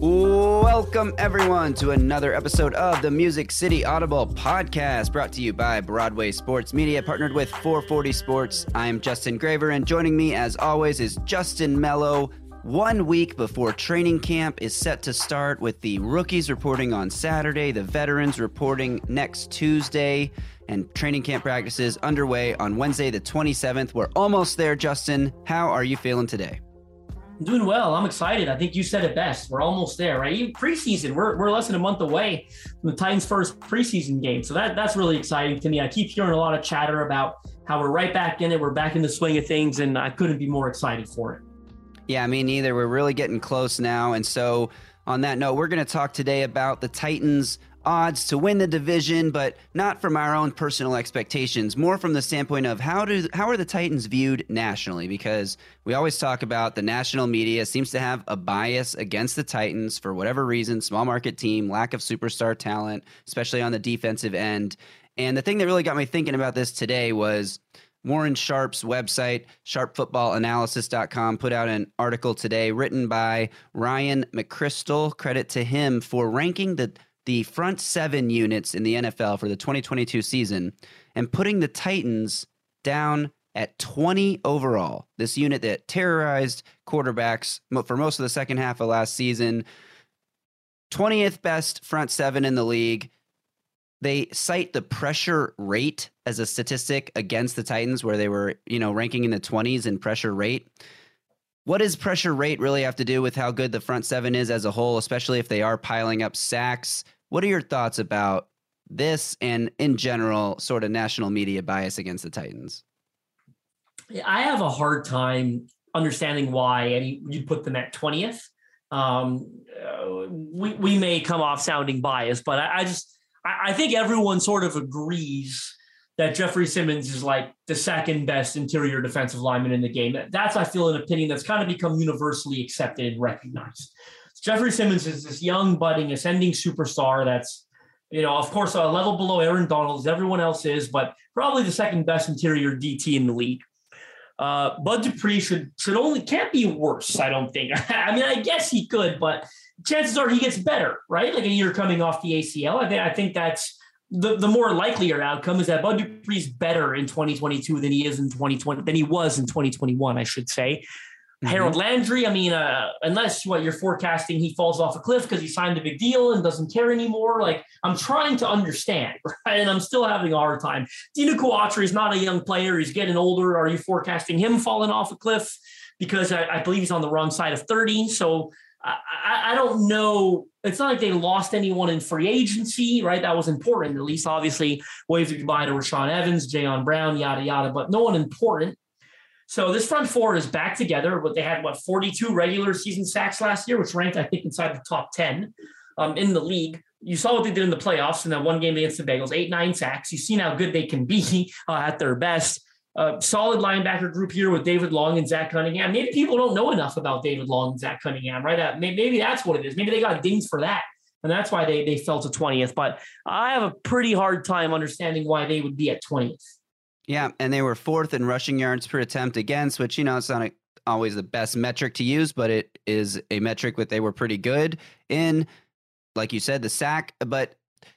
Welcome, everyone, to another episode of the Music City Audible podcast brought to you by Broadway Sports Media, partnered with 440 Sports. I'm Justin Graver, and joining me, as always, is Justin Melo. One week before training camp is set to start, with the rookies reporting on Saturday, the veterans reporting next Tuesday, and training camp practices underway on Wednesday, the 27th. We're almost there, Justin. How are you feeling today? I'm doing well. I'm excited. I think you said it best. We're almost there, right? Even preseason, we're, we're less than a month away from the Titans' first preseason game. So that that's really exciting to me. I keep hearing a lot of chatter about how we're right back in it. We're back in the swing of things, and I couldn't be more excited for it. Yeah, me neither. We're really getting close now. And so, on that note, we're going to talk today about the Titans' odds to win the division, but not from our own personal expectations, more from the standpoint of how do how are the Titans viewed nationally? Because we always talk about the national media seems to have a bias against the Titans for whatever reason, small market team, lack of superstar talent, especially on the defensive end. And the thing that really got me thinking about this today was Warren Sharp's website, sharpfootballanalysis.com, put out an article today written by Ryan McCrystal. Credit to him for ranking the, the front seven units in the NFL for the 2022 season and putting the Titans down at 20 overall. This unit that terrorized quarterbacks for most of the second half of last season. 20th best front seven in the league they cite the pressure rate as a statistic against the Titans, where they were, you know, ranking in the 20s in pressure rate. What does pressure rate really have to do with how good the front seven is as a whole, especially if they are piling up sacks? What are your thoughts about this and, in general, sort of national media bias against the Titans? I have a hard time understanding why and you put them at 20th. Um, uh, we, we may come off sounding biased, but I, I just I, think everyone sort of agrees that Jeffrey Simmons is like the second best interior defensive lineman in the game. That's, I feel, an opinion that's kind of become universally accepted and recognized. Jeffrey Simmons is this young, budding, ascending superstar that's, you know, of course, a level below Aaron Donald, as everyone else is, but probably the second best interior DT in the league. Uh, Bud Dupree should should only can't be worse. I don't think. I mean, I guess he could, but chances are he gets better, right? Like a year coming off the ACL. I think I think that's the, the more likelier outcome is that Bud Dupree's better in 2022 than he is in 2020 than he was in 2021, I should say. Mm-hmm. Harold Landry, I mean, uh, unless what you're forecasting, he falls off a cliff because he signed a big deal and doesn't care anymore. Like I'm trying to understand, right? And I'm still having a hard time. Denico Autry is not a young player; he's getting older. Are you forecasting him falling off a cliff? Because I, I believe he's on the wrong side of 30. So I, I, don't know. It's not like they lost anyone in free agency, right? That was important. At least, obviously, waves goodbye to Rashaan Evans, Jayon Brown, yada yada, but no one important. So this front four is back together. But they had what 42 regular season sacks last year, which ranked I think inside the top 10 um, in the league. You saw what they did in the playoffs in that one game against the Bengals, eight nine sacks. You've seen how good they can be uh, at their best a solid linebacker group here with David Long and Zach Cunningham. Maybe people don't know enough about David Long and Zach Cunningham, right? Uh, maybe that's what it is. Maybe they got dings for that. And that's why they, they fell to 20th. But I have a pretty hard time understanding why they would be at 20th. Yeah. And they were fourth in rushing yards per attempt against, which, you know, it's not a, always the best metric to use, but it is a metric that they were pretty good in, like you said, the sack. But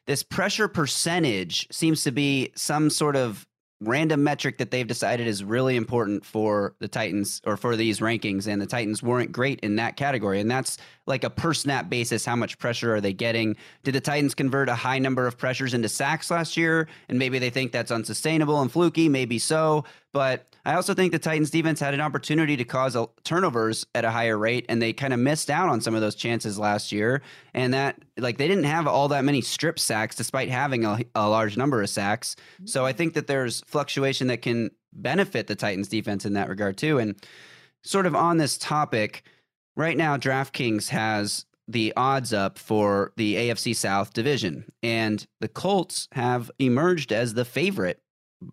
this pressure percentage seems to be some sort of random metric that they've decided is really important for the Titans or for these rankings, and the Titans weren't great in that category. And that's like a per snap basis. How much pressure are they getting? Did the Titans convert a high number of pressures into sacks last year? And maybe they think that's unsustainable and fluky. Maybe so. But I also think the Titans defense had an opportunity to cause uh, turnovers at a higher rate, and they kind of missed out on some of those chances last year. And that, like, they didn't have all that many strip sacks despite having a, a large number of sacks. So I think that there's fluctuation that can benefit the Titans defense in that regard, too. And sort of on this topic, right now, DraftKings has the odds up for the AFC South division, and the Colts have emerged as the favorite,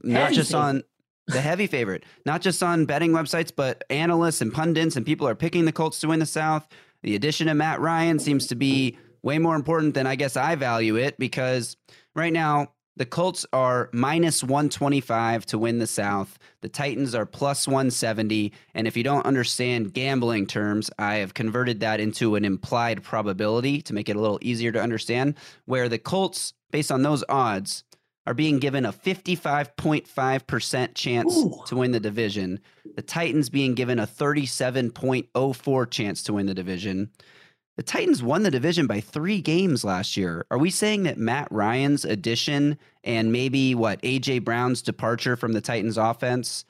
not just on the heavy favorite, not just on betting websites, but analysts and pundits and people are picking the Colts to win the South. The addition of Matt Ryan seems to be way more important than I guess I value it because right now the Colts are minus 125 to win the South. The Titans are plus 170. And if you don't understand gambling terms, I have converted that into an implied probability to make it a little easier to understand, where the Colts, based on those odds, are being given a 55.5% chance Ooh. to win the division. The Titans being given a 37.04 chance to win the division. The Titans won the division by three games last year. Are we saying that Matt Ryan's addition and maybe what AJ Brown's departure from the Titans offense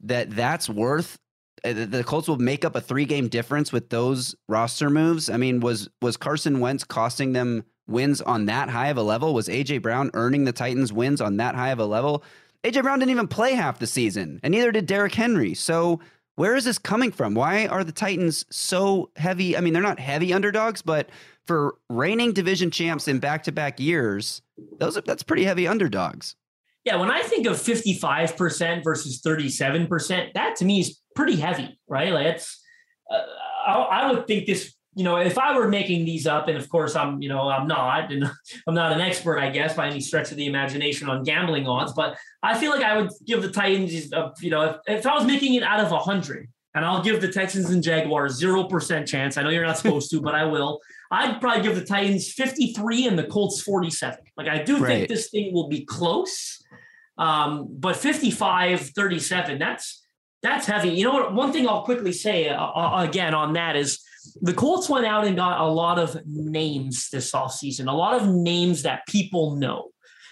that that's worth uh, the- the Colts will make up a three game difference with those roster moves? I mean, was was Carson Wentz costing them wins on that high of a level? Was AJ Brown earning the Titans wins on that high of a level? AJ Brown didn't even play half the season, and neither did Derrick Henry. So where is this coming from? Why are the Titans so heavy? I mean, they're not heavy underdogs, but for reigning division champs in back-to-back years, those are, that's pretty heavy underdogs. Yeah, when I think of 55% versus 37%, that to me is pretty heavy, right? Like it's, uh, I, I would think this, you know, if I were making these up, and of course I'm, you know, I'm not, and I'm not an expert, I guess, by any stretch of the imagination on gambling odds, but I feel like I would give the Titans, uh, you know, if, if I was making it out of 100, and I'll give the Texans and Jaguars 0% chance. I know you're not supposed to, but I will. I'd probably give the Titans 53 and the Colts 47. Like I do Right. think this thing will be close. Um, but 55 37, that's that's heavy. You know what? One thing I'll quickly say uh, uh, again on that is the Colts went out and got a lot of names this offseason, a lot of names that people know.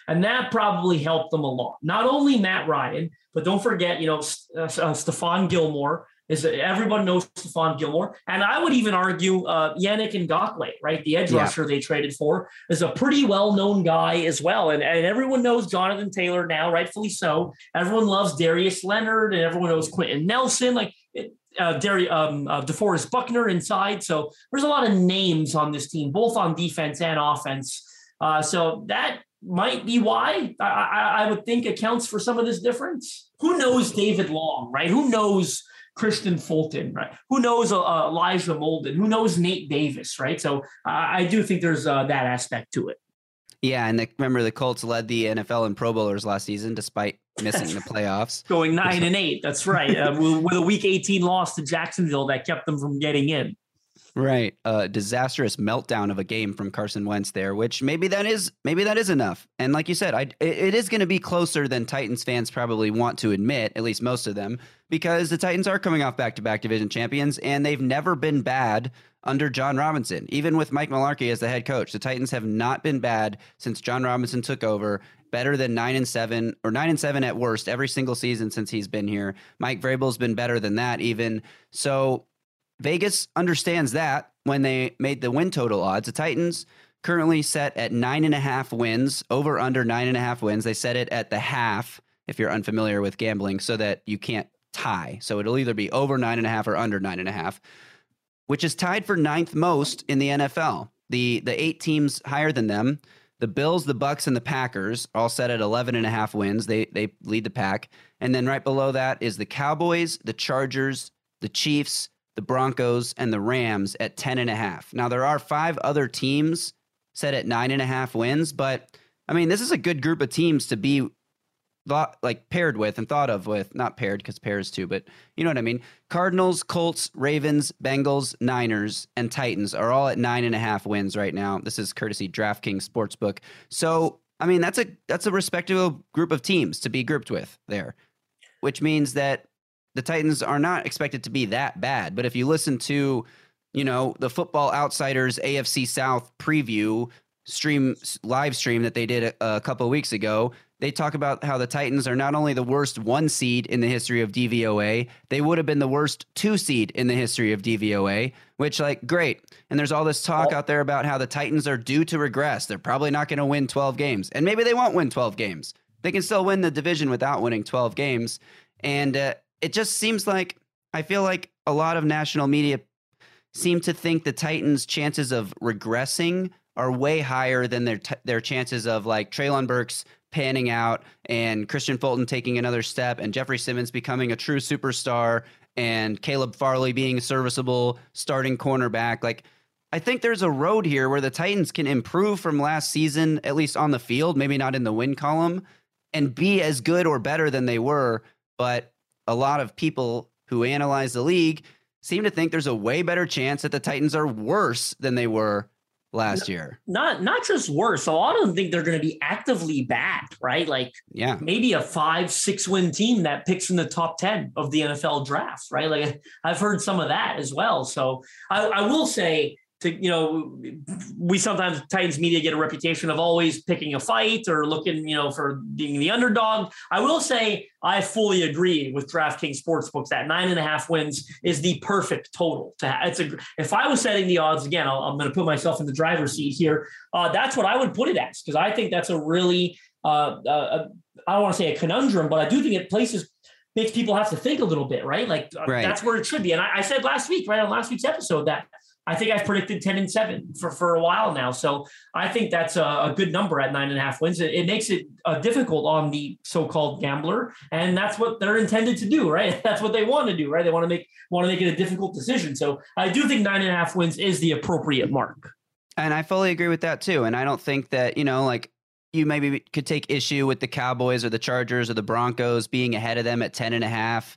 And that probably helped them a lot. Not only Matt Ryan, but don't forget, you know, uh, uh, Stephon Gilmore is everyone knows Stephon Gilmore. And I would even argue uh, Yannick Ngakoue, right? The edge Yeah. rusher they traded for is a pretty well-known guy as well. And, and everyone knows Jonathan Taylor now, rightfully so. Everyone loves Darius Leonard and everyone knows Quenton Nelson. Like uh, Dari, um, uh, DeForest Buckner inside. So there's a lot of names on this team, both on defense and offense. Uh, so that might be why I, I, I would think accounts for some of this difference. Who knows David Long, right? Who knows Kristian Fulton, right? Who knows uh, uh, Elijah Molden? Who knows Nate Davis, right? So I do think there's uh, that aspect to it. Yeah, and the, remember the Colts led the NFL in Pro Bowlers last season despite missing the playoffs. Going nine and eight, that's right. Uh, with, a Week 18 loss to Jacksonville that kept them from getting in. Right, a disastrous meltdown of a game from Carson Wentz there, which maybe that is maybe that is enough. And like you said, I, it, it is going to be closer than Titans fans probably want to admit, at least most of them, because the Titans are coming off back-to-back division champions, and they've never been bad under Jon Robinson. Even with Mike Mularkey as the head coach, the Titans have not been bad since Jon Robinson took over. Better than nine and seven, or nine and seven at worst, every single season since he's been here. Mike Vrabel's been better than that, even. So Vegas understands that when they made the win total odds. The Titans currently set at nine and a half wins, over under nine and a half wins. They set it at the half, if you're unfamiliar with gambling, so that you can't tie. So it'll either be over nine and a half or under nine and a half, which is tied for ninth most in the NFL. The the eight teams higher than them, the Bills, the Bucs, and the Packers, all set at 11 and a half wins. They they lead the pack. And then right below that is the Cowboys, the Chargers, the Chiefs, the Broncos, and the Rams at 10 and a half. Now there are five other teams set at nine and a half wins, but I mean, this is a good group of teams to be thought like paired with and thought of with not paired because pairs too, but you know what I mean. Cardinals, Colts, Ravens, Bengals, Niners, and Titans are all at nine and a half wins right now. This is courtesy DraftKings Sportsbook. So I mean, that's a that's a respectable group of teams to be grouped with there, which means that the Titans are not expected to be that bad. But if you listen to, you know, the Football Outsiders AFC South preview stream live stream that they did a, a couple weeks ago, they talk about how the Titans are not only the worst one seed in the history of DVOA, they would have been the worst two seed in the history of DVOA, which, like, great. And there's all this talk out there about how the Titans are due to regress. They're probably not going to win 12 games. And maybe they won't win 12 games. They can still win the division without winning 12 games. And uh, it just seems like I feel like a lot of national media seem to think the Titans' chances of regressing are way higher than their t- their chances of like Treylon Burks panning out and Kristian Fulton taking another step and Jeffrey Simmons becoming a true superstar and Caleb Farley being a serviceable starting cornerback. Like I think there's a road here where the Titans can improve from last season, at least on the field, maybe not in the win column, and be as good or better than they were. But a lot of people who analyze the league seem to think there's a way better chance that the Titans are worse than they were last year. Not not just worse. A lot of them think they're going to be actively bad, right? Like yeah, maybe a five, six win team that picks in the top 10 of the NFL draft, right? Like I've heard some of that as well. So I, I will say to you know we sometimes titans media get a reputation of always picking a fight or looking you know for being the underdog. I will say i fully agree with draftkings sportsbooks that nine and a half wins is the perfect total to have it's a if i was setting the odds again i am going to put myself in the driver's seat here uh, that's what i would put it as because i think that's a really uh, uh, i don't want to say a conundrum but i do think it places makes people have to think a little bit right? Like uh, right. that's where it should be. And I, I said last week right on last week's episode that I think I've predicted 10 and 7 for, for a while now. So I think that's a, a good number at nine and a half wins. It, it makes it uh, difficult on the so called gambler. And that's what they're intended to do, right? That's what they want to do, right? They want to make want to make it a difficult decision. So I do think nine and a half wins is the appropriate mark. And I fully agree with that too. And I don't think that, you know, like you maybe could take issue with the Cowboys or the Chargers or the Broncos being ahead of them at 10 and a half.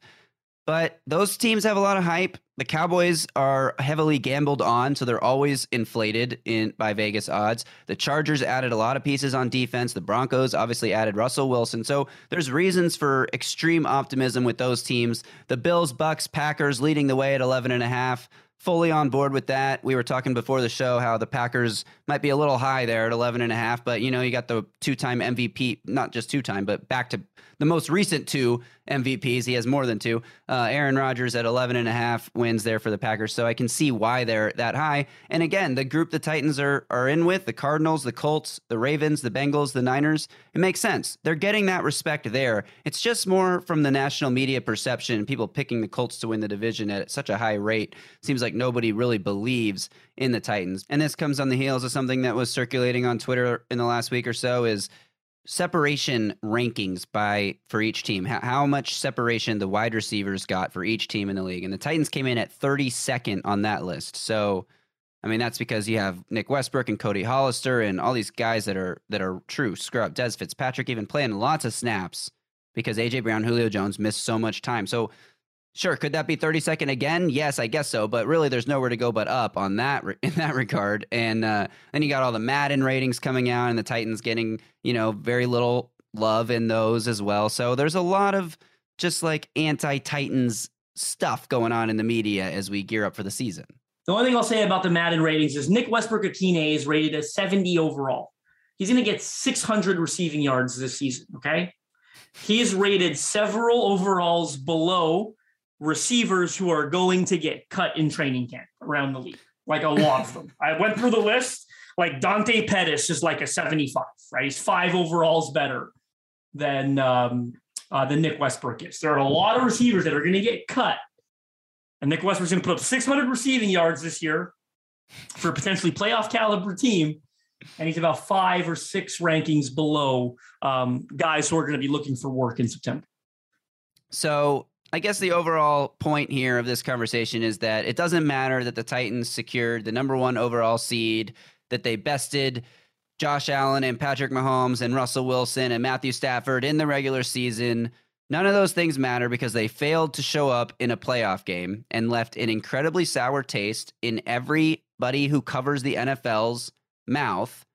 But those teams have a lot of hype. The Cowboys are heavily gambled on, so they're always inflated in by Vegas odds. The Chargers added a lot of pieces on defense. The Broncos obviously added Russell Wilson. So there's reasons for extreme optimism with those teams. The Bills, Bucs, Packers leading the way at 11 and a half. Fully on board with that. We were talking before the show how the Packers might be a little high there at 11 and a half, but you know, you got the two-time MVP, not just two-time, but back to the most recent two MVPs. He has more than two. Uh, Aaron Rodgers at 11 and a half wins there for the Packers. So I can see why they're that high. And again, the group the Titans are, are in with the Cardinals, the Colts, the Ravens, the Bengals, the Niners, it makes sense. They're getting that respect there. It's just more from the national media perception, people picking the Colts to win the division at such a high rate. Seems like nobody really believes in the Titans. And this comes on the heels of something that was circulating on Twitter in the last week or so is separation rankings by for each team? How, how, much separation the wide receivers got for each team in the league? And the titans came in at 32nd on that list. So i mean that's because you have nick westbrook and cody hollister and all these guys that are that are true scrub. Dez fitzpatrick even playing lots of snaps because aj brown julio jones missed so much time. So Sure, could that be 32nd again? Yes, I guess so. But really, there's nowhere to go but up on that in that regard. And uh, then you got all the Madden ratings coming out, and the Titans getting you know very little love in those as well. So there's a lot of just like anti-Titans stuff going on in the media as we gear up for the season. The only thing I'll say about the Madden ratings is Nick Westbrook-Ikhine is rated as 70 overall. He's going to get 600 receiving yards this season. Okay, he's rated several overalls below receivers who are going to get cut in training camp around the league, like a lot of them. I went through the list. Like Dante Pettis is like a 75, right? He's five overalls better than um, uh, than Nick Westbrook is. There are a lot of receivers that are going to get cut, and Nick Westbrook's going to put up 600 receiving yards this year for a potentially playoff caliber team. And he's about five or six rankings below um, guys who are going to be looking for work in September. So I guess the overall point here of this conversation is that it doesn't matter that the Titans secured the number one overall seed, that they bested Josh Allen and Patrick Mahomes and Russell Wilson and Matthew Stafford in the regular season. None of those things matter because they failed to show up in a playoff game and left an incredibly sour taste in everybody who covers the NFL's mouth.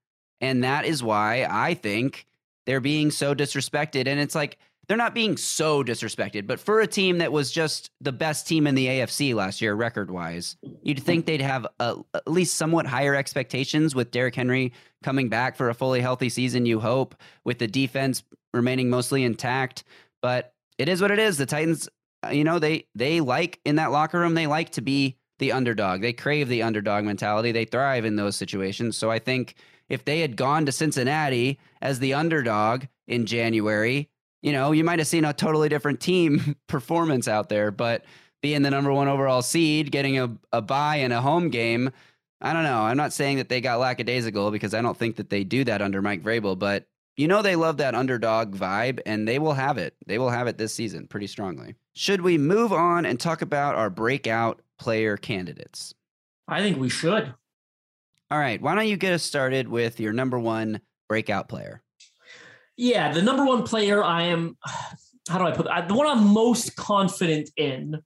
And that is why I think they're being so disrespected. And it's like, they're not being so disrespected, but for a team that was just the best team in the AFC last year, record wise, you'd think they'd have a, at least somewhat higher expectations with Derrick Henry coming back for a fully healthy season, you hope, with the defense remaining mostly intact. But it is what it is. The Titans, uh, you know, they they like in that locker room, they like to be the underdog. They crave the underdog mentality. They thrive in those situations. So I think if they had gone to Cincinnati as the underdog in January, you know, you might have seen a totally different team performance out there, but being the number one overall seed, getting a, a bye and a home game. I don't know. I'm not saying that they got lackadaisical because I don't think that they do that under Mike Vrabel, but you know they love that underdog vibe and they will have it. They will have it this season pretty strongly. Should we move on and talk about our breakout player candidates? I think we should. All right. Why don't you get us started with your number one breakout player? Yeah, the number one player I am, how do I put it? The one I'm most confident in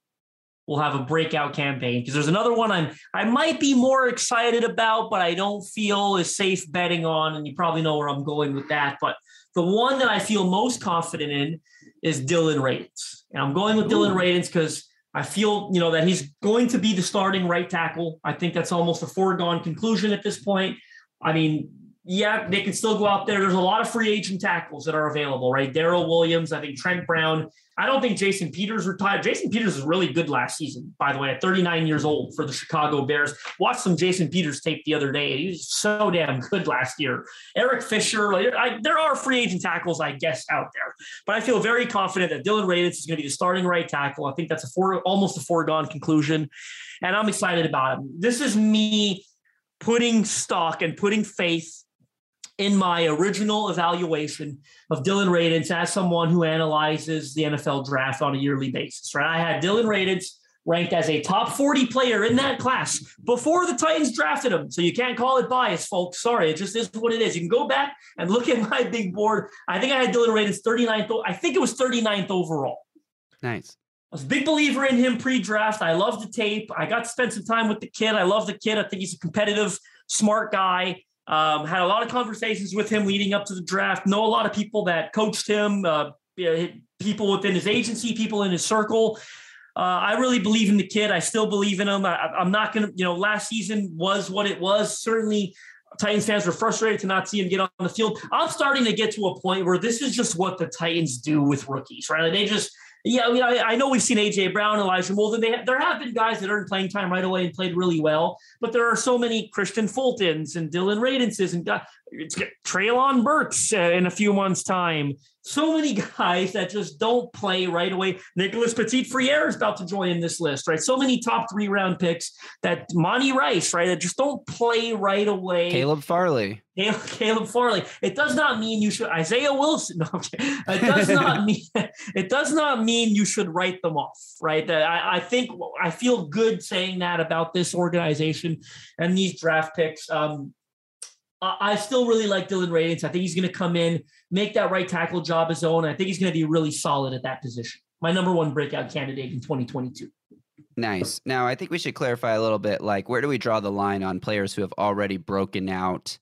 will have a breakout campaign because there's another one I'm I might be more excited about, but I don't feel is safe betting on, and you probably know where I'm going with that. But the one that I feel most confident in is Dillon Radunz, and I'm going with Ooh. Dillon Radunz because I feel you know that he's going to be the starting right tackle. I think that's almost a foregone conclusion at this point. I mean, yeah, they can still go out there. There's a lot of free agent tackles that are available, right? Daryl Williams, I think Trent Brown. I don't think Jason Peters retired. Jason Peters was really good last season, by the way, at 39 years old for the Chicago Bears. Watched some Jason Peters tape the other day. He was so damn good last year. Eric Fisher, like, I, there are free agent tackles, I guess, out there. But I feel very confident that Dillon Radunz is going to be the starting right tackle. I think that's a four, almost a foregone conclusion. And I'm excited about him. This is me putting stock and putting faith in my original evaluation of Dillon Radunz as someone who analyzes the NFL draft on a yearly basis, right? I had Dillon Radunz ranked as a top 40 player in that class before the Titans drafted him. So you can't call it bias, folks. Sorry, it just is what it is. You can go back and look at my big board. I think I had Dillon Radunz 39th. I think it was 39th overall. Nice. I was a big believer in him pre-draft. I love the tape. I got to spend some time with the kid. I love the kid. I think he's a competitive, smart guy. Um, had a lot of conversations with him leading up to the draft. Know a lot of people that coached him, uh, people within his agency, people in his circle. Uh, I really believe in the kid. I still believe in him. I, am not going to, you know, last season was what it was. Certainly, Titans fans were frustrated to not see him get on the field. I'm starting to get to a point where this is just what the Titans do with rookies, right? They just yeah, I I, know we've seen AJ Brown, Elijah Molden. They there have been guys that earned playing time right away and played really well, but there are so many Kristian Fultons and Dillon Radunz's and it's Treylon Burks uh, in a few months' time. So many guys that just don't play right away. Nicholas Petit Frere is about to join this list, right? So many top three round picks that Monty Rice, right, that just don't play right away. Caleb Farley. Caleb Farley. It does not mean you should Isaiah Wilson. No, okay. It does not mean it does not mean you should write them off, right? I, I think I feel good saying that about this organization and these draft picks. Um, I still really like Dillon Radunz. I think he's going to come in, make that right tackle job his own. I think he's going to be really solid at that position. My number one breakout candidate in 2022. Nice. Now, I think we should clarify a little bit like, where do we draw the line on players who have already broken out?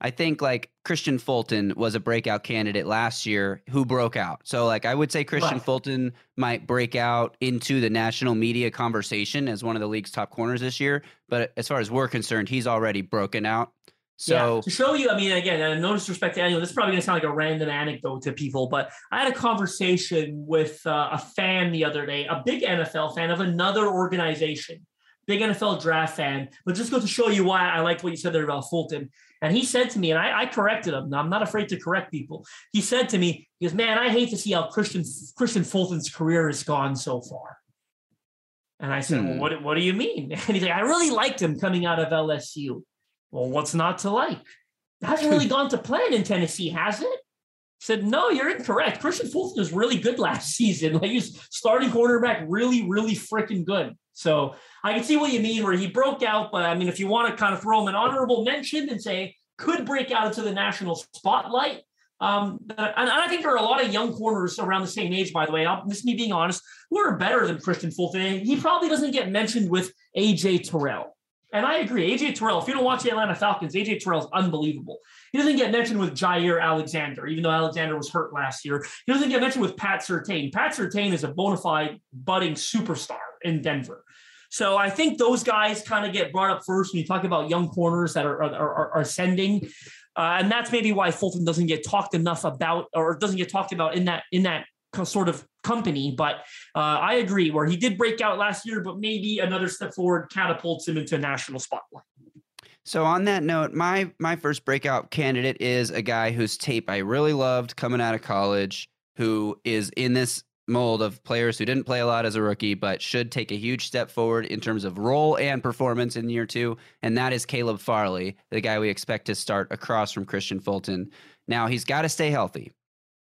I think like Kristian Fulton was a breakout candidate last year who broke out. So, like, I would say Kristian right. Fulton might break out into the national media conversation as one of the league's top corners this year. But as far as we're concerned, he's already broken out. So yeah, to show you, I mean, again, no disrespect to anyone, this is probably going to sound like a random anecdote to people, but I had a conversation with uh, a fan the other day, a big NFL fan of another organization, big NFL draft fan, but just go to show you why I liked what you said there about Fulton. And he said to me, and I, I corrected him. Now I'm not afraid to correct people. He said to me, he goes, "Man, I hate to see how Christian Kristian Fulton's career has gone so far." And I said, hmm. "Well, what what do you mean?" And he's like, "I really liked him coming out of LSU." Well, what's not to like? It hasn't really gone to plan in Tennessee, has it? said, no, you're incorrect. Kristian Fulton was really good last season. Like he's starting quarterback, really, really freaking good. So I can see what you mean where he broke out, but I mean, if you want to kind of throw him an honorable mention and say could break out into the national spotlight. Um, and I think there are a lot of young corners around the same age, by the way. This is me being honest, who are better than Kristian Fulton. He probably doesn't get mentioned with AJ Terrell. And I agree. AJ Terrell, if you don't watch the Atlanta Falcons, AJ Terrell is unbelievable. He doesn't get mentioned with Jaire Alexander, even though Alexander was hurt last year. He doesn't get mentioned with Pat Surtain. Pat Surtain is a bona fide budding superstar in Denver. So I think those guys kind of get brought up first when you talk about young corners that are, are, are, are ascending. Uh, and that's maybe why Fulton doesn't get talked enough about or doesn't get talked about in that in that sort of company. But uh, I agree, where he did break out last year, but maybe another step forward catapults him into a national spotlight. So on that note, my my first breakout candidate is a guy whose tape I really loved coming out of college, who is in this mold of players who didn't play a lot as a rookie, but should take a huge step forward in terms of role and performance in year two. And that is Caleb Farley, the guy we expect to start across from Kristian Fulton. Now, he's got to stay healthy.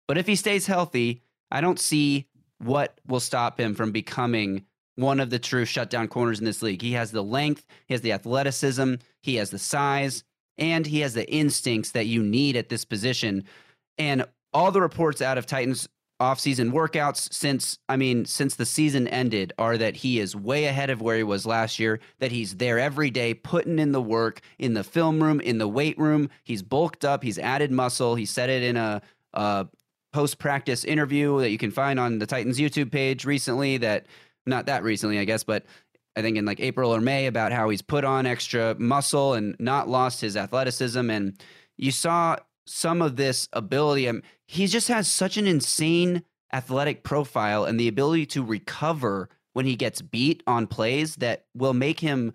But if he stays healthy, I don't see what will stop him from becoming one of the true shutdown corners in this league. He has the length, he has the athleticism, he has the size, and he has the instincts that you need at this position. And all the reports out of Titans offseason workouts since I mean since the season ended are that he is way ahead of where he was last year that he's there every day putting in the work in the film room in the weight room he's bulked up he's added muscle he said it in a, a post practice interview that you can find on the Titans YouTube page recently that not that recently I guess but I think in like April or May about how he's put on extra muscle and not lost his athleticism and you saw some of this ability. Um, he just has such an insane athletic profile and the ability to recover when he gets beat on plays that will make him,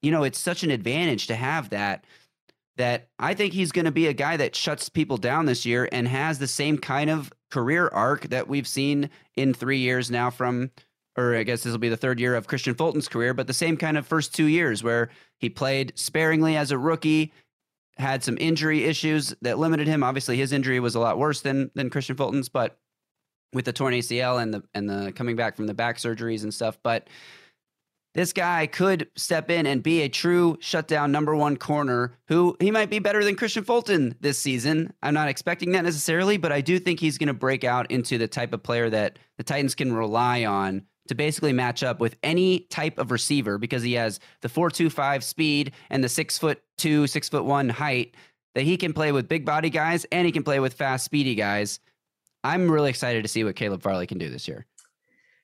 you know, it's such an advantage to have that. That I think he's going to be a guy that shuts people down this year and has the same kind of career arc that we've seen in three years now from, or I guess this will be the third year of Kristian Fulton's career, but the same kind of first two years where he played sparingly as a rookie had some injury issues that limited him. Obviously, his injury was a lot worse than than Kristian Fulton's, but with the torn ACL and the and the coming back from the back surgeries and stuff. But this guy could step in and be a true shutdown number one corner who he might be better than Kristian Fulton this season. I'm not expecting that necessarily, but I do think he's going to break out into the type of player that the Titans can rely on to basically match up with any type of receiver because he has the 425 speed and the six foot two, six foot one height that he can play with big body guys and he can play with fast, speedy guys. I'm really excited to see what Caleb Farley can do this year.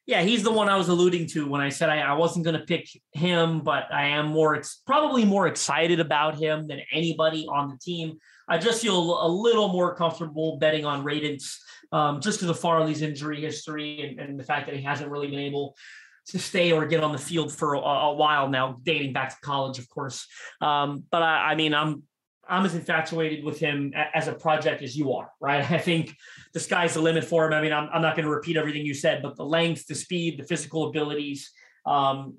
Yeah, he's the one I was alluding to when I said I, I wasn't going to pick him, but I am more ex- probably more excited about him than anybody on the team. I just feel a little more comfortable betting on Radunz um, just because of Farley's injury history and, and, the fact that he hasn't really been able to stay or get on the field for a, a while now, dating back to college, of course. Um, but I, I, mean, I'm I'm as infatuated with him as a project as you are, right? I think the sky's the limit for him. I mean, I'm, I'm not going to repeat everything you said, but the length, the speed, the physical abilities. Um,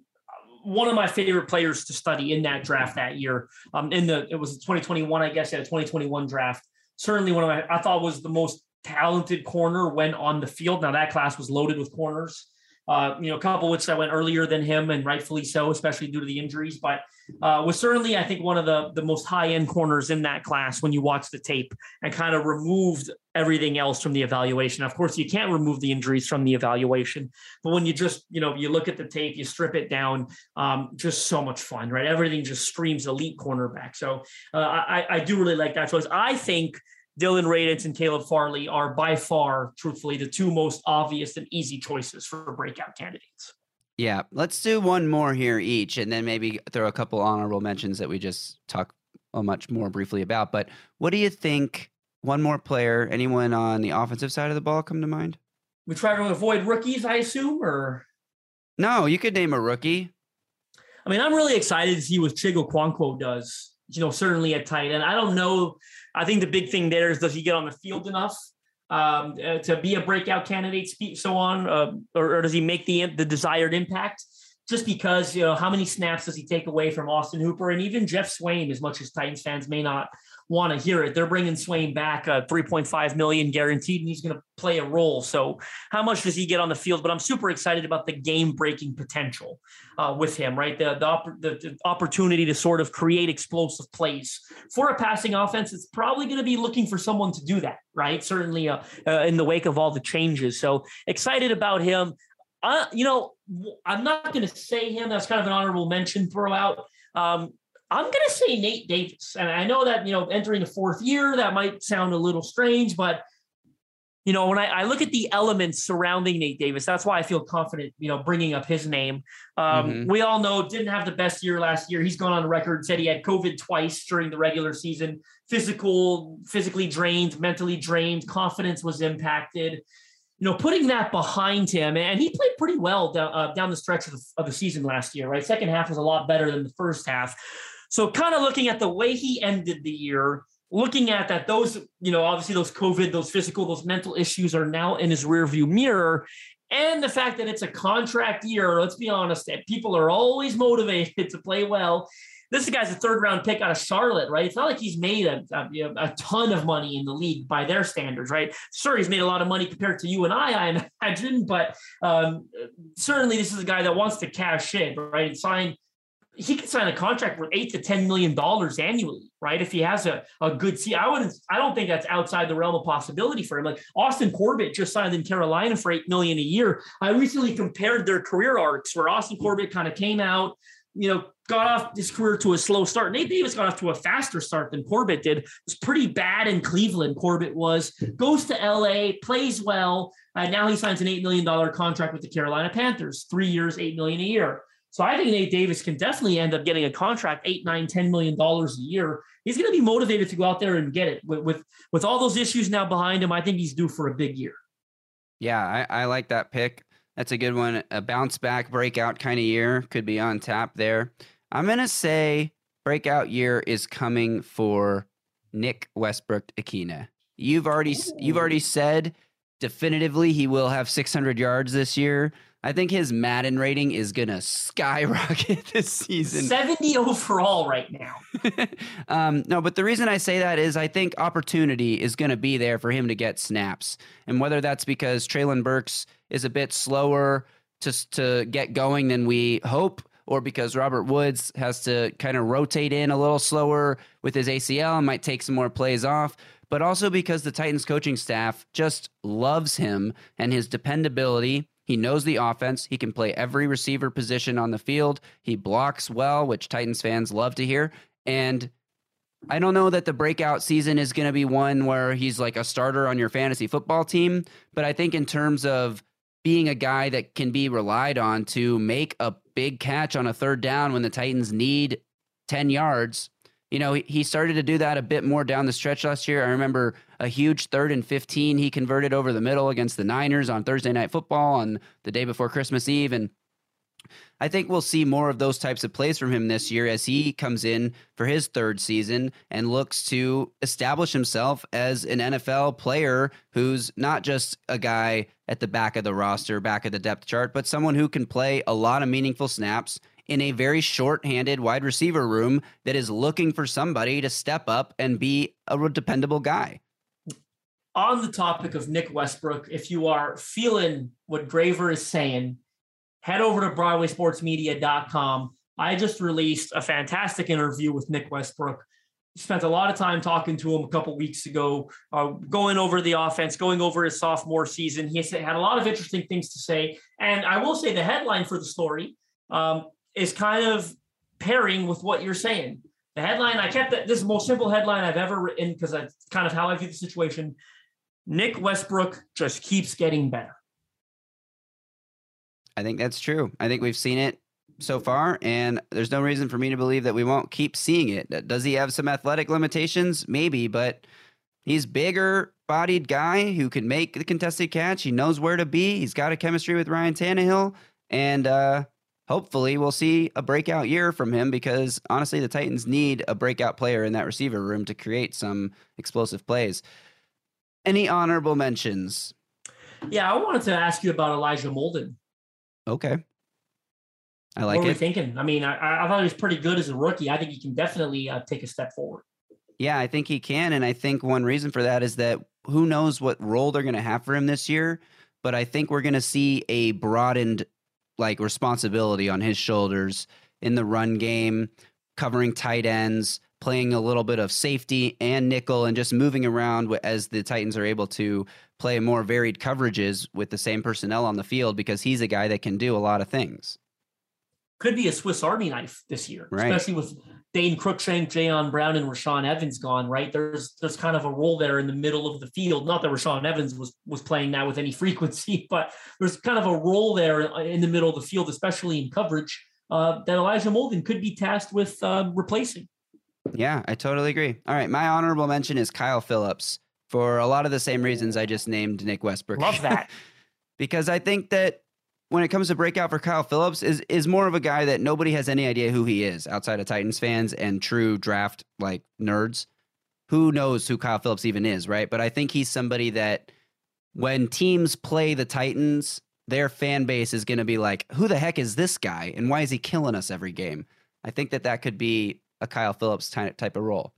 one of my favorite players to study in that draft that year. Um, in the it was 2021, I guess, yeah, 2021 draft. Certainly one of my I thought was the most talented corner when on the field. Now that class was loaded with corners. Uh, you know, a couple which I went earlier than him, and rightfully so, especially due to the injuries. But uh, was certainly, I think, one of the the most high end corners in that class when you watch the tape, and kind of removed everything else from the evaluation. Of course, you can't remove the injuries from the evaluation, but when you just, you know, you look at the tape, you strip it down, um, just so much fun, right? Everything just screams elite cornerback. So uh, I, I do really like that choice. I think Dillon Radunz and Caleb Farley are by far, truthfully, the two most obvious and easy choices for breakout candidates. Yeah, let's do one more here each, and then maybe throw a couple honorable mentions that we just talk much more briefly about. But what do you think? One more player, anyone on the offensive side of the ball come to mind? We try to avoid rookies, I assume, or no? You could name a rookie. I mean, I'm really excited to see what Chig Okonkwo does. You know, certainly at tight end. I don't know I think the big thing there is does he get on the field enough um, uh, to be a breakout candidate, so on, uh, or, or, does he make the the desired impact? Just because you know how many snaps does he take away from Austin Hooper and even Geoff Swaim, as much as Titans fans may not want to hear it. They're bringing Swaim back, uh, 3.5 million guaranteed, and he's going to play a role. So, how much does he get on the field? But I'm super excited about the game-breaking potential uh, with him. Right, the the, opp- the the, opportunity to sort of create explosive plays for a passing offense. It's probably going to be looking for someone to do that. Right, certainly uh, uh, in the wake of all the changes. So excited about him. Uh, you know, I'm not going to say him. That's kind of an honorable mention throw out. Um, I'm going to say Nate Davis. And I know that, you know, entering the fourth year, that might sound a little strange, but, you know, when I, I look at the elements surrounding Nate Davis, that's why I feel confident, you know, bringing up his name. Um, mm-hmm. We all know didn't have the best year last year. He's gone on record, said he had COVID twice during the regular season, physical, physically drained, mentally drained, confidence was impacted you know, putting that behind him, and he played pretty well down, uh, down the stretch of the, of the season last year, right? Second half was a lot better than the first half. So, kind of looking at the way he ended the year, looking at that, those, you know, obviously those COVID, those physical, those mental issues are now in his rearview mirror. And the fact that it's a contract year, let's be honest, that people are always motivated to play well. This guy's a third round pick out of Charlotte, right? It's not like he's made a, a, a, ton of money in the league by their standards, right? Sure, he's made a lot of money compared to you and I, I imagine, but um, certainly this is a guy that wants to cash in, right? And sign he could sign a contract for eight to ten million dollars annually, right? If he has a, a good seat, I wouldn't. I don't think that's outside the realm of possibility for him. Like Austin Corbett just signed in Carolina for eight million a year. I recently compared their career arcs, where Austin Corbett kind of came out, you know, got off his career to a slow start. Nate Davis got off to a faster start than Corbett did. It was pretty bad in Cleveland. Corbett was goes to LA, plays well. Uh, now he signs an eight million dollar contract with the Carolina Panthers, three years, eight million a year. So I think Nate Davis can definitely end up getting a contract, eight, nine, ten million dollars a year. He's going to be motivated to go out there and get it. With, with with all those issues now behind him, I think he's due for a big year. Yeah, I, I like that pick. That's a good one. A bounce back breakout kind of year could be on tap there. I'm gonna say breakout year is coming for Nick Westbrook Ikhine. You've already Ooh. you've already said definitively he will have 600 yards this year. I think his Madden rating is gonna skyrocket this season. 70 overall right now. um, no, but the reason I say that is I think opportunity is gonna be there for him to get snaps, and whether that's because Treylon Burks is a bit slower to to get going than we hope, or because Robert Woods has to kind of rotate in a little slower with his ACL and might take some more plays off but also because the Titans coaching staff just loves him and his dependability he knows the offense. He can play every receiver position on the field. He blocks well, which Titans fans love to hear. And I don't know that the breakout season is going to be one where he's like a starter on your fantasy football team, but I think in terms of being a guy that can be relied on to make a big catch on a third down when the Titans need 10 yards, you know, he started to do that a bit more down the stretch last year. I remember a huge third and 15 he converted over the middle against the Niners on Thursday Night Football on the day before Christmas Eve. And I think we'll see more of those types of plays from him this year as he comes in for his third season and looks to establish himself as an NFL player who's not just a guy at the back of the roster, back of the depth chart, but someone who can play a lot of meaningful snaps in a very short-handed wide receiver room that is looking for somebody to step up and be a dependable guy. On the topic of Nick Westbrook, if you are feeling what Graver is saying, head over to BroadwaySportsMedia.com. I just released a fantastic interview with Nick Westbrook. Spent a lot of time talking to him a couple weeks ago, uh, going over the offense, going over his sophomore season. He had a lot of interesting things to say. And I will say the headline for the story um, is kind of pairing with what you're saying. The headline, I kept that this is the most simple headline I've ever written because that's kind of how I view the situation. Nick Westbrook just keeps getting better. I think that's true. I think we've seen it so far, and there's no reason for me to believe that we won't keep seeing it. Does he have some athletic limitations? Maybe, but he's bigger bodied guy who can make the contested catch. He knows where to be. He's got a chemistry with Ryan Tannehill, and uh, hopefully we'll see a breakout year from him because honestly, the Titans need a breakout player in that receiver room to create some explosive plays. Any honorable mentions? Yeah, I wanted to ask you about Elijah Molden. Okay. I like what it. What thinking? I mean, I, I, thought he was pretty good as a rookie. I think he can definitely uh, take a step forward. Yeah, I think he can. And I think one reason for that is that who knows what role they're going to have for him this year. But I think we're going to see a broadened like responsibility on his shoulders in the run game, covering tight ends, playing a little bit of safety and nickel, and just moving around as the Titans are able to play more varied coverages with the same personnel on the field because he's a guy that can do a lot of things. Could be a Swiss Army knife this year, right. especially with Dane Cruikshank, Jayon Brown, and Rashaan Evans gone. Right there's there's kind of a role there in the middle of the field. Not that Rashaan Evans was was playing that with any frequency, but there's kind of a role there in the middle of the field, especially in coverage, uh, that Elijah Molden could be tasked with uh, replacing. Yeah, I totally agree. All right, my honorable mention is Kyle Philips for a lot of the same reasons I just named Nick Westbrook. Love that. because I think that when it comes to breakout for Kyle Philips is is more of a guy that nobody has any idea who he is outside of Titans fans and true draft like nerds. who knows who Kyle Philips even is, right? But I think he's somebody that when teams play the Titans, their fan base is going to be like, who the heck is this guy? And why is he killing us every game? I think that that could be a Kyle Philips type of role.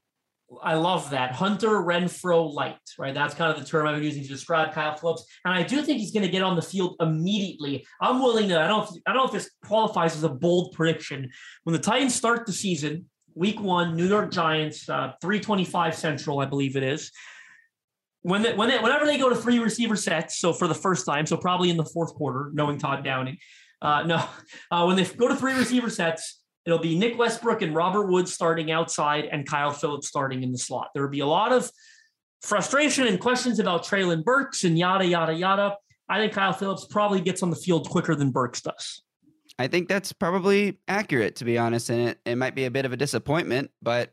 I love that Hunter Renfrow light, right? That's kind of the term I've been using to describe Kyle Philips, and I do think he's going to get on the field immediately. I'm willing to. I don't. I don't know if this qualifies as a bold prediction. When the Titans start the season, Week One, New York Giants, uh, 325 Central, I believe it is. When they, when they, whenever they go to three receiver sets, so for the first time, so probably in the fourth quarter, knowing Todd Downing, uh, no, uh, when they go to three receiver sets, It'll be Nick Westbrook and Robert Woods starting outside and Kyle Philips starting in the slot. There will be a lot of frustration and questions about Treylon Burks and yada, yada, yada. I think Kyle Philips probably gets on the field quicker than Burks does. I think that's probably accurate, to be honest. And it, it might be a bit of a disappointment, but,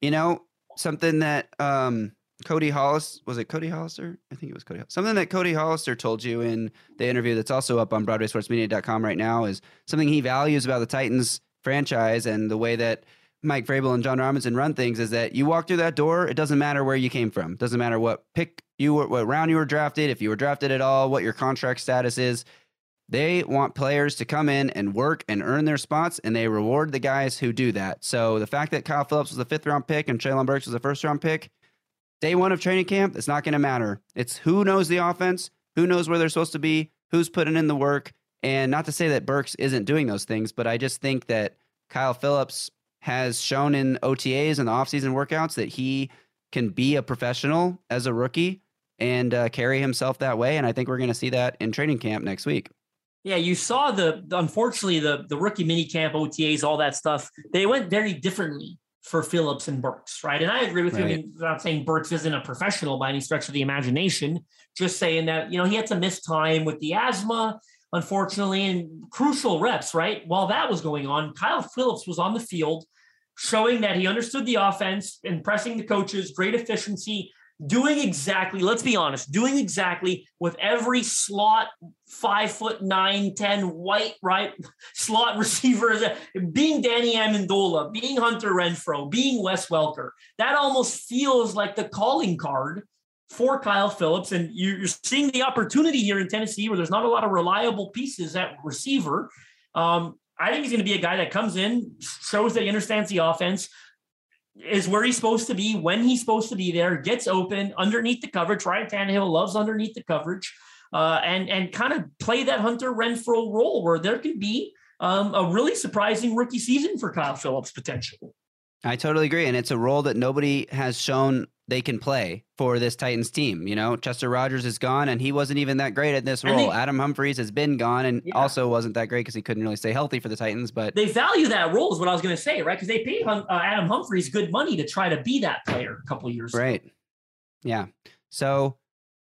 you know, something that um, Cody Hollis, was it Cody Hollister? I think it was Cody. Something that Cody Hollister told you in the interview that's also up on BroadwaySportsMedia.com right now is something he values about the Titans franchise and the way that Mike Vrabel and Jon Robinson run things is that you walk through that door, it doesn't matter where you came from. Doesn't matter what pick you were, what round you were drafted, if you were drafted at all, what your contract status is. They want players to come in and work and earn their spots, and they reward the guys who do that. So the fact that Kyle Philips was a fifth round pick and Treylon Burks was a first round pick, day one of training camp, it's not going to matter. It's who knows the offense, who knows where they're supposed to be, who's putting in the work. And not to say that Burks isn't doing those things, but I just think that Kyle Philips has shown in OTAs and the offseason workouts that he can be a professional as a rookie and uh, carry himself that way. And I think we're going to see that in training camp next week. Yeah, you saw the unfortunately the the rookie mini camp OTAs, all that stuff. They went very differently for Philips and Burks, right? And I agree with right. you. I mean, not saying Burks isn't a professional by any stretch of the imagination. Just saying that you know he had to miss time with the asthma unfortunately, in crucial reps, right? While that was going on, Kyle Philips was on the field showing that he understood the offense, impressing the coaches, great efficiency, doing exactly, let's be honest, doing exactly with every slot, five foot nine, 10 white, right? Slot receiver, being Danny Amendola, being Hunter Renfrow, being Wes Welker. That almost feels like the calling card for Kyle Philips. And you're seeing the opportunity here in Tennessee where there's not a lot of reliable pieces at receiver. Um, I think he's going to be a guy that comes in, shows that he understands the offense, is where he's supposed to be when he's supposed to be there, gets open underneath the coverage. Ryan Tannehill loves underneath the coverage, uh, and and kind of play that Hunter Renfrow role where there could be um, a really surprising rookie season for Kyle Philips potential. I totally agree, and it's a role that nobody has shown they can play for this Titans team. You know, Chester Rogers is gone, and he wasn't even that great at this role. They, Adam Humphries has been gone, and yeah. also wasn't that great because he couldn't really stay healthy for the Titans. But they value that role, is what I was going to say, right? Because they paid uh, Adam Humphries good money to try to be that player a couple years right. Ago. Yeah. So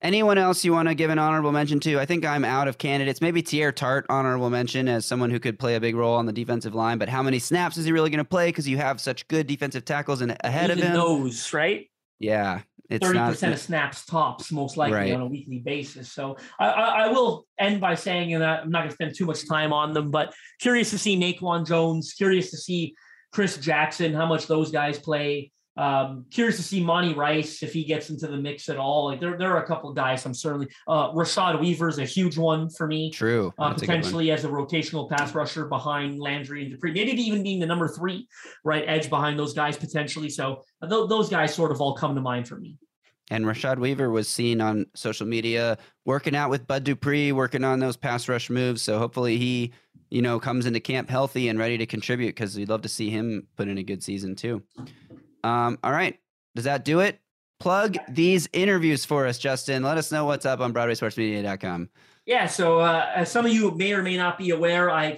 Anyone else you want to give an honorable mention to? I think I'm out of candidates. Maybe Teair Tart, honorable mention as someone who could play a big role on the defensive line. But how many snaps is he really going to play? Because you have such good defensive tackles and ahead Even of him. Those right? Yeah, it's thirty percent of snaps tops, most likely right. on a weekly basis. So I, I, I will end by saying, and I'm not going to spend too much time on them, but curious to see Naquan Jones, curious to see Chris Jackson, how much those guys play. Um, curious to see Monty Rice if he gets into the mix at all. Like there, there are a couple of guys. I'm certainly uh, Rashad Weaver is a huge one for me. True, uh, potentially a as a rotational pass rusher behind Landry and Dupree. Maybe even being the number three right edge behind those guys potentially. So uh, th- those guys sort of all come to mind for me. And Rashad Weaver was seen on social media working out with Bud Dupree, working on those pass rush moves. So hopefully he, you know, comes into camp healthy and ready to contribute because we'd love to see him put in a good season too. Um, all right. Does that do it? Plug these interviews for us, Justin. Let us know what's up on BroadwaySportsMedia.com. Yeah. So, uh, as some of you may or may not be aware, I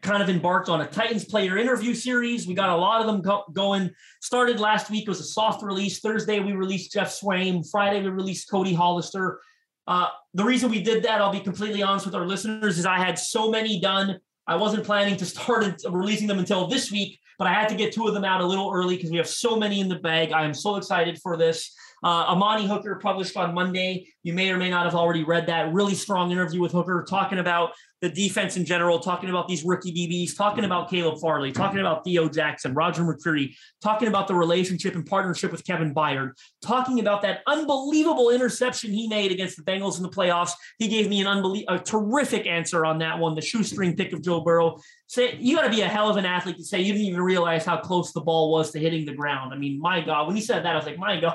kind of embarked on a Titans player interview series. We got a lot of them go- going. Started last week was a soft release. Thursday we released Geoff Swaim. Friday we released Cody Hollister. Uh, the reason we did that, I'll be completely honest with our listeners, is I had so many done. I wasn't planning to start releasing them until this week but I had to get two of them out a little early because we have so many in the bag. I am so excited for this. Uh, Amani Hooker published on Monday. You may or may not have already read that. Really strong interview with Hooker talking about the defense in general, talking about these rookie DBs, talking about Caleb Farley, talking about Theo Jackson, Roger McCreary, talking about the relationship and partnership with Kevin Byard, talking about that unbelievable interception he made against the Bengals in the playoffs. He gave me an unbelievable, a terrific answer on that one, the shoestring pick of Joe Burrow. Say you got to be a hell of an athlete to say you didn't even realize how close the ball was to hitting the ground. I mean, my God, when he said that, I was like, my God.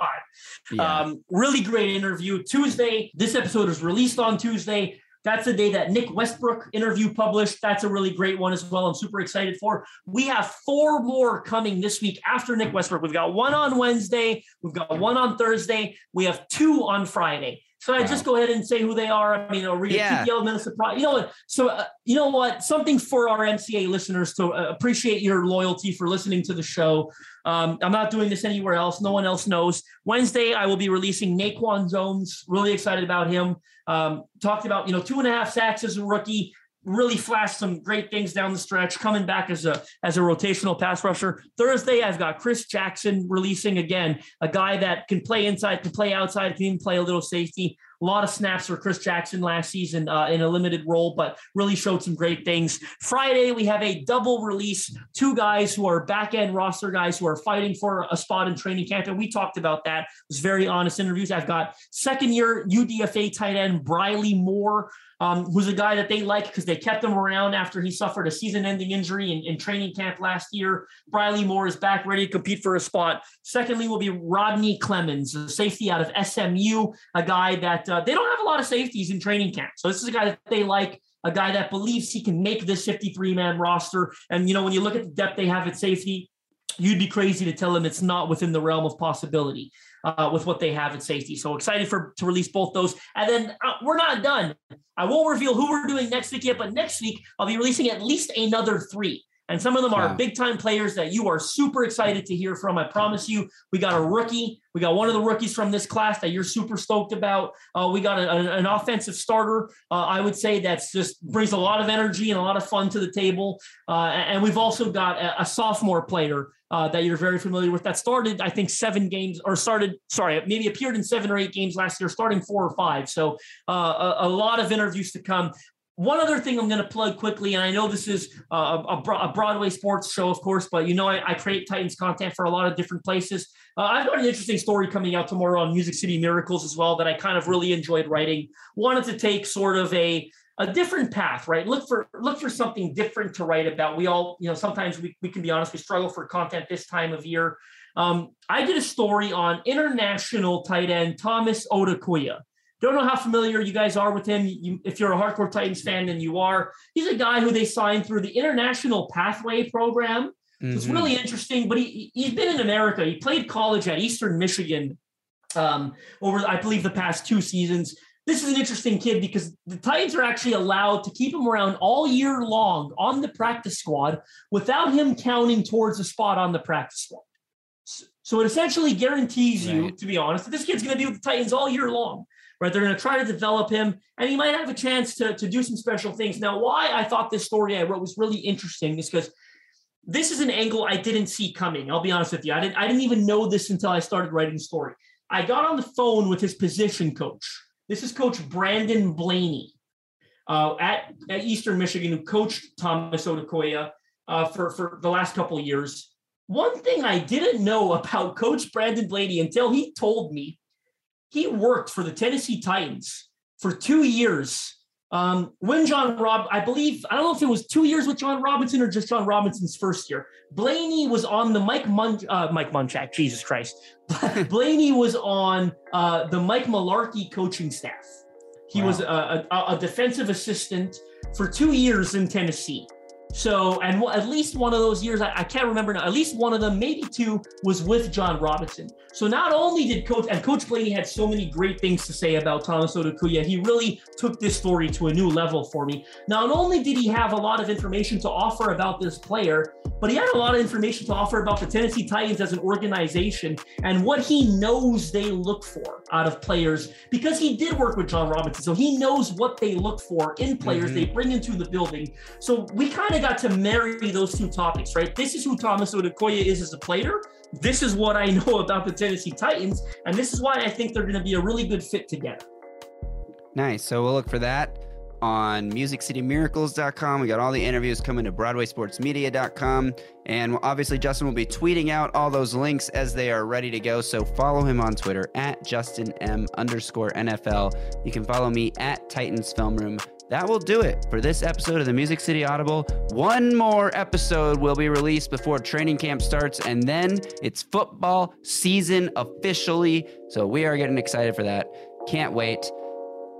Yeah. Um, really great interview. Tuesday, this episode is released on Tuesday. That's the day that Nick Westbrook interview published. That's a really great one as well. I'm super excited for. We have four more coming this week after Nick Westbrook. We've got one on Wednesday. We've got one on Thursday. We have two on Friday. Should I wow. just go ahead and say who they are? I mean, or read yeah. keep yelling surprise. You know what? So uh, you know what? Something for our MCA listeners to uh, appreciate your loyalty for listening to the show. Um, I'm not doing this anywhere else. No one else knows. Wednesday, I will be releasing Naquan Jones. Really excited about him. Um, talked about, you know, two and a half sacks as a rookie. Really flashed some great things down the stretch, coming back as a as a rotational pass rusher. Thursday, I've got Chris Jackson releasing again, a guy that can play inside, can play outside, can even play a little safety. A lot of snaps for Chris Jackson last season uh, in a limited role, but really showed some great things. Friday, we have a double release. Two guys who are back end roster guys who are fighting for a spot in training camp. And we talked about that. It was very honest interviews. I've got second year UDFA tight end Briley Moore um, who's a guy that they like because they kept him around after he suffered a season-ending injury in, in, training camp last year. Briley Moore is back ready to compete for a spot. Secondly, will be Rodney Clemons, a safety out of SMU, a guy that uh, they don't have a lot of safeties in training camp. So this is a guy that they like a guy that believes he can make this 53 man roster. And, you know, when you look at the depth they have at safety, you'd be crazy to tell him it's not within the realm of possibility uh, with what they have at safety. So excited for to release both those. And then uh, we're not done. I won't reveal who we're doing next week yet, but next week I'll be releasing at least another three. And some of them are big time players that you are super excited to hear from. I promise you. We got a rookie. We got one of the rookies from this class that you're super stoked about. Uh, we got a, a, an offensive starter. Uh, I would say that's just brings a lot of energy and a lot of fun to the table. Uh, and we've also got a, a sophomore player uh, that you're very familiar with that started, I think, seven games or started, sorry, maybe appeared in seven or eight games last year, starting four or five. So uh, a, a, lot of interviews to come. One other thing I'm going to plug quickly, and I know this is a, a, a Broadway sports show, of course, but you know I, I, create Titans content for a lot of different places. Uh, I've got an interesting story coming out tomorrow on Music City Miracles as well that I kind of really enjoyed writing. Wanted to take sort of a a different path, right? Look for look for something different to write about. We all, you know, sometimes we, we can be honest, we struggle for content this time of year. Um, I did a story on international tight end Thomas Odukoya. Don't know how familiar you guys are with him. You, if you're a hardcore Titans fan, then you are. He's a guy who they signed through the International Pathway Program. So mm-hmm. it's really interesting. But he he's been in America. He played college at Eastern Michigan um, over, I believe, the past two seasons this is an interesting kid because the Titans are actually allowed to keep him around all year long on the practice squad without him counting towards a spot on the practice squad. So it essentially guarantees you, right. to be honest, that this kid's going to be with the Titans all year long. Right? They're going to try to develop him, and he might have a chance to, to do some special things. Now, why I thought this story I wrote was really interesting is because this is an angle I didn't see coming. I'll be honest with you. I didn't I didn't even know this until I started writing the story. I got on the phone with his position coach this is Coach Brandon Blaney uh, at, at Eastern Michigan, who coached Thomas Odukoya uh, for, for the last couple of years. One thing I didn't know about Coach Brandon Blaney until he told me he worked for the Tennessee Titans for two years. Um, when Jon Rob, I believe, I don't know if it was two years with Jon Robinson or just Jon Robinson's first year. Blaney was on the Mike Mun, uh, Mike Munchak, Jesus Christ. Blaney was on uh, the Mike Mularkey coaching staff. He wow. was a, a, a, defensive assistant for two years in Tennessee. So, and at least one of those years, I, I, can't remember now, at least one of them, maybe two, was with Jon Robinson. So not only did Coach, and Coach Blaney had so many great things to say about Thomas Odukoya, he really took this story to a new level for me. Not only did he have a lot of information to offer about this player, but he had a lot of information to offer about the Tennessee Titans as an organization and what he knows they look for out of players because he did work with Jon Robinson. So he knows what they look for in players mm-hmm. they bring into the building. So we kind of got to marry those two topics, right? This is who Thomas Odukoya is as a player. This is what I know about the Tennessee Titans. And this is why I think they're going to be a really good fit together. Nice. So we'll look for that on musiccitymiracles.com. We got all the interviews coming to broadwaysportsmedia.com. And obviously, Justin will be tweeting out all those links as they are ready to go. So follow him on Twitter at Justin M underscore NFL. You can follow me at Titans Film Room. That will do it for this episode of the Music City Audible. One more episode will be released before training camp starts, and then it's football season officially. So we are getting excited for that. Can't wait.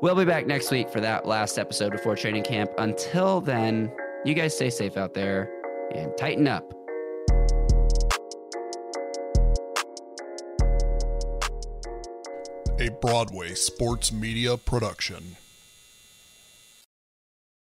We'll be back next week for that last episode before training camp. Until then, you guys stay safe out there and tighten up. A Broadway sports media production.